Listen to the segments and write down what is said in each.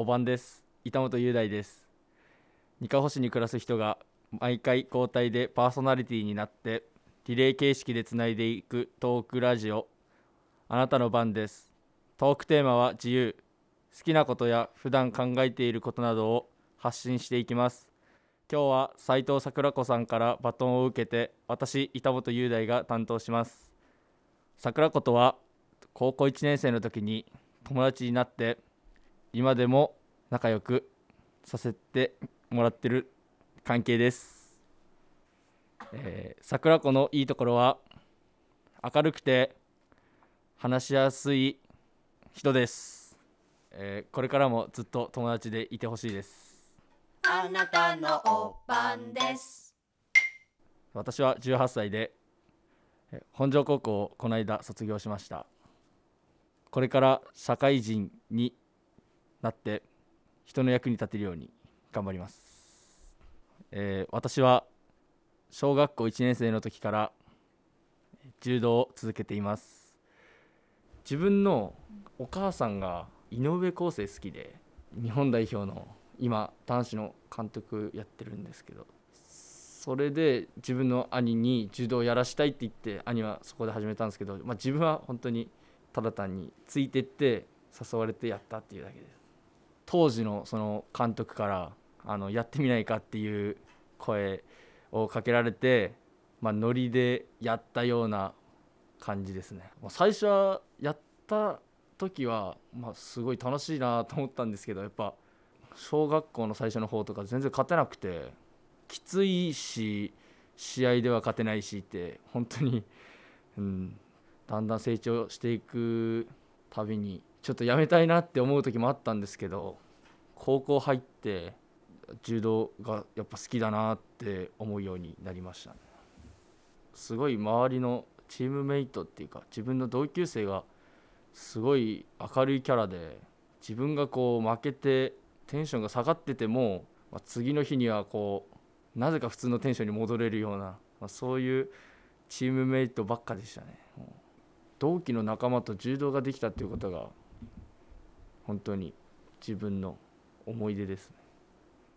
おばんです。板本雄大です。二カ星に暮らす人が毎回交代でパーソナリティになってリレー形式でつないでいくトークラジオ。あなたの番です。トークテーマは自由。好きなことや普段考えていることなどを発信していきます。今日は斉藤桜子さんからバトンを受けて私板本雄大が担当します。桜子とは高校1年生の時に友達になって今でも仲良くさせてもらってる関係です、えー桜子のいいところは明るくて話しやすい人です、えーこれからもずっと友達でいてほしいです。あなたのおばんです。私は18歳でえー本庄高校をこの間卒業しました。これから社会人になって人の役に立てるように頑張ります、えー私は小学校1年生の時から柔道を続けています。自分のお母さんが井上康生好きで日本代表の今男子の監督やってるんですけどそれで自分の兄に柔道をやらしたいって言って兄はそこで始めたんですけど、まあ、自分は本当にただ単についてって誘われてやったっていうだけです。当時のその監督からあのやってみないかっていう声をかけられて、まあ、ノリでやったような感じですね。最初はやった時は、まあ、すごい楽しいなと思ったんですけどやっぱ小学校の最初の方とか全然勝てなくてきついし試合では勝てないしって本当に、うん、だんだん成長していくたびにちょっとやめたいなって思う時もあったんですけど高校入って柔道がやっぱ好きだなって思うようになりましたね。すごい周りのチームメイトっていうか自分の同級生がすごい明るいキャラで自分がこう負けてテンションが下がってても、まあ、次の日にはこうなぜか普通のテンションに戻れるような、まあ、そういうチームメイトばっかでしたね。同期の仲間と柔道ができたっていうことが本当に自分の思い出ですね。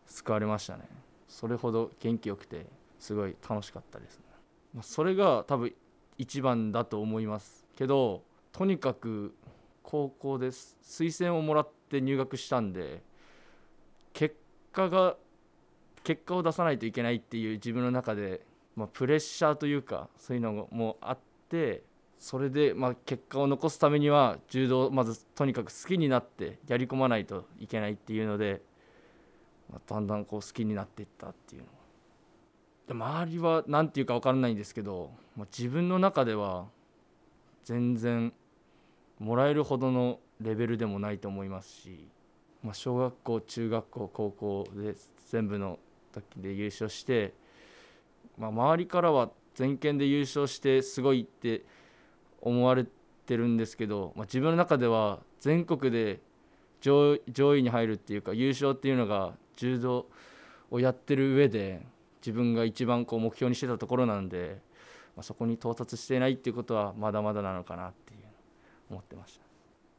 救われましたね。それほど元気よくてすごい楽しかったですね、まあ、それが多分一番だと思いますけどとにかく高校です。推薦をもらって入学したんで結果が結果を出さないといけないっていう自分の中で、まあ、プレッシャーというかそういうのもあってそれでまあ結果を残すためには柔道をまずとにかく好きになってやり込まないといけないっていうので、まあ、だんだんこう好きになっていったっていうの。で周りは何て言うか分からないんですけど、まあ、自分の中では全然もらえるほどのレベルでもないと思いますし、まあ、小学校中学校高校で全部の時で優勝して、まあ、周りからは全県で優勝してすごいって思われてるんですけど、まあ、自分の中では全国で上位に入るっていうか優勝っていうのが柔道をやってる上で自分が一番こう目標にしてたところなんで、まあ、そこに到達してないっていうことはまだまだなのかなっていう思ってました。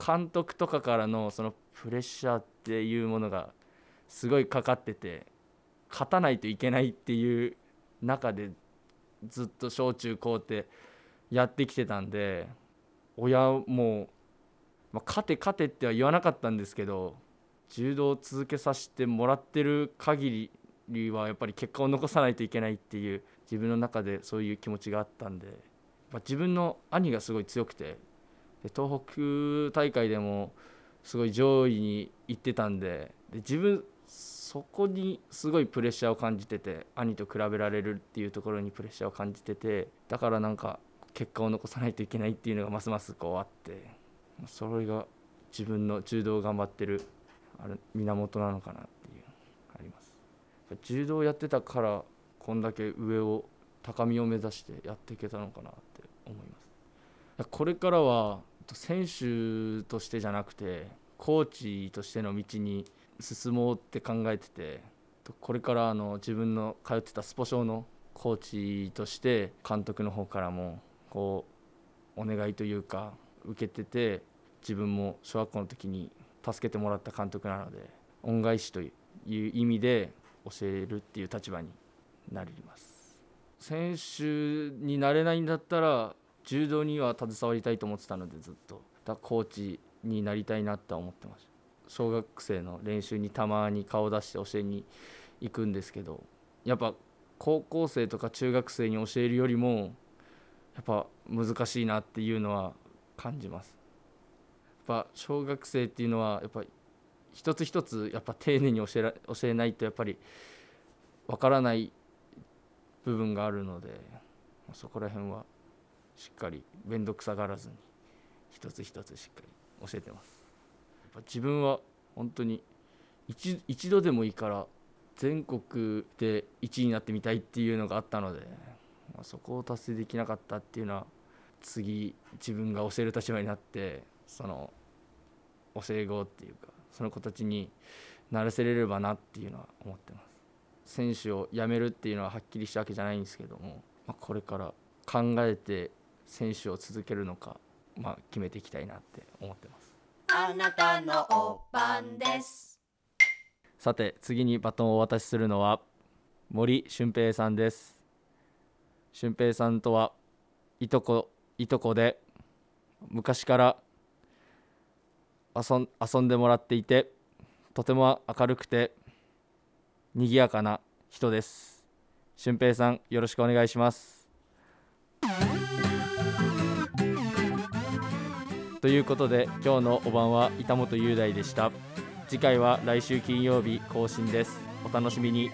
監督とかからのそのプレッシャーっていうものがすごいかかってて勝たないといけないっていう中でずっと小中高ってやってきてたんで親も、まあ、勝て勝てっては言わなかったんですけど柔道を続けさせてもらってる限りはやっぱり結果を残さないといけないっていう自分の中でそういう気持ちがあったんで、まあ、自分の兄がすごい強くてで東北大会でもすごい上位に行ってたんでで自分そこにすごいプレッシャーを感じてて兄と比べられるっていうところにプレッシャーを感じててだからなんか結果を残さないといけないっていうのがますますこうあってそれが自分の柔道を頑張ってるあれ源なのかなっていうあります。柔道やってたからこんだけ上を高みを目指してやっていけたのかなって思います。これからは選手としてじゃなくてコーチとしての道に進もうって考えててこれからあの自分の通ってたスポ少のコーチとして監督の方からもこうお願いというか受けてて自分も小学校の時に助けてもらった監督なので恩返しという意味で教えるっていう立場になります。選手になれないんだったら柔道には携わりたいと思ってたのでずっと。だコーチになりたいなとは思ってました。小学生の練習にたまに顔出して教えに行くんですけどやっぱ高校生とか中学生に教えるよりもやっぱ難しいなっていうのは感じます。やっぱ小学生っていうのはやっぱ一つ一つやっぱ丁寧に教えら教えないとやっぱりわからない部分があるのでそこら辺はしっかり面倒くさがらずに一つ一つしっかり教えてます。やっぱ自分は本当に一一度でもいいから全国で1位になってみたいっていうのがあったので、そこを達成できなかったっていうのは次自分が教える立場になってその教え子っていうかその子たちにならせれればなっていうのは思ってます。選手を辞めるっていうのははっきりしたわけじゃないんですけども、まあ、これから考えて選手を続けるのか、まあ、決めていきたいなって思ってます。あなたのお番です。さて次にバトンをお渡しするのは森俊平さんです俊平さんとはいとこいとこで昔から遊ん遊んでもらっていてとても明るくて賑やかな人です。俊平さんよろしくお願いします。ということで今日のお晩は板本雄大でした。次回は来週金曜日更新です。お楽しみに。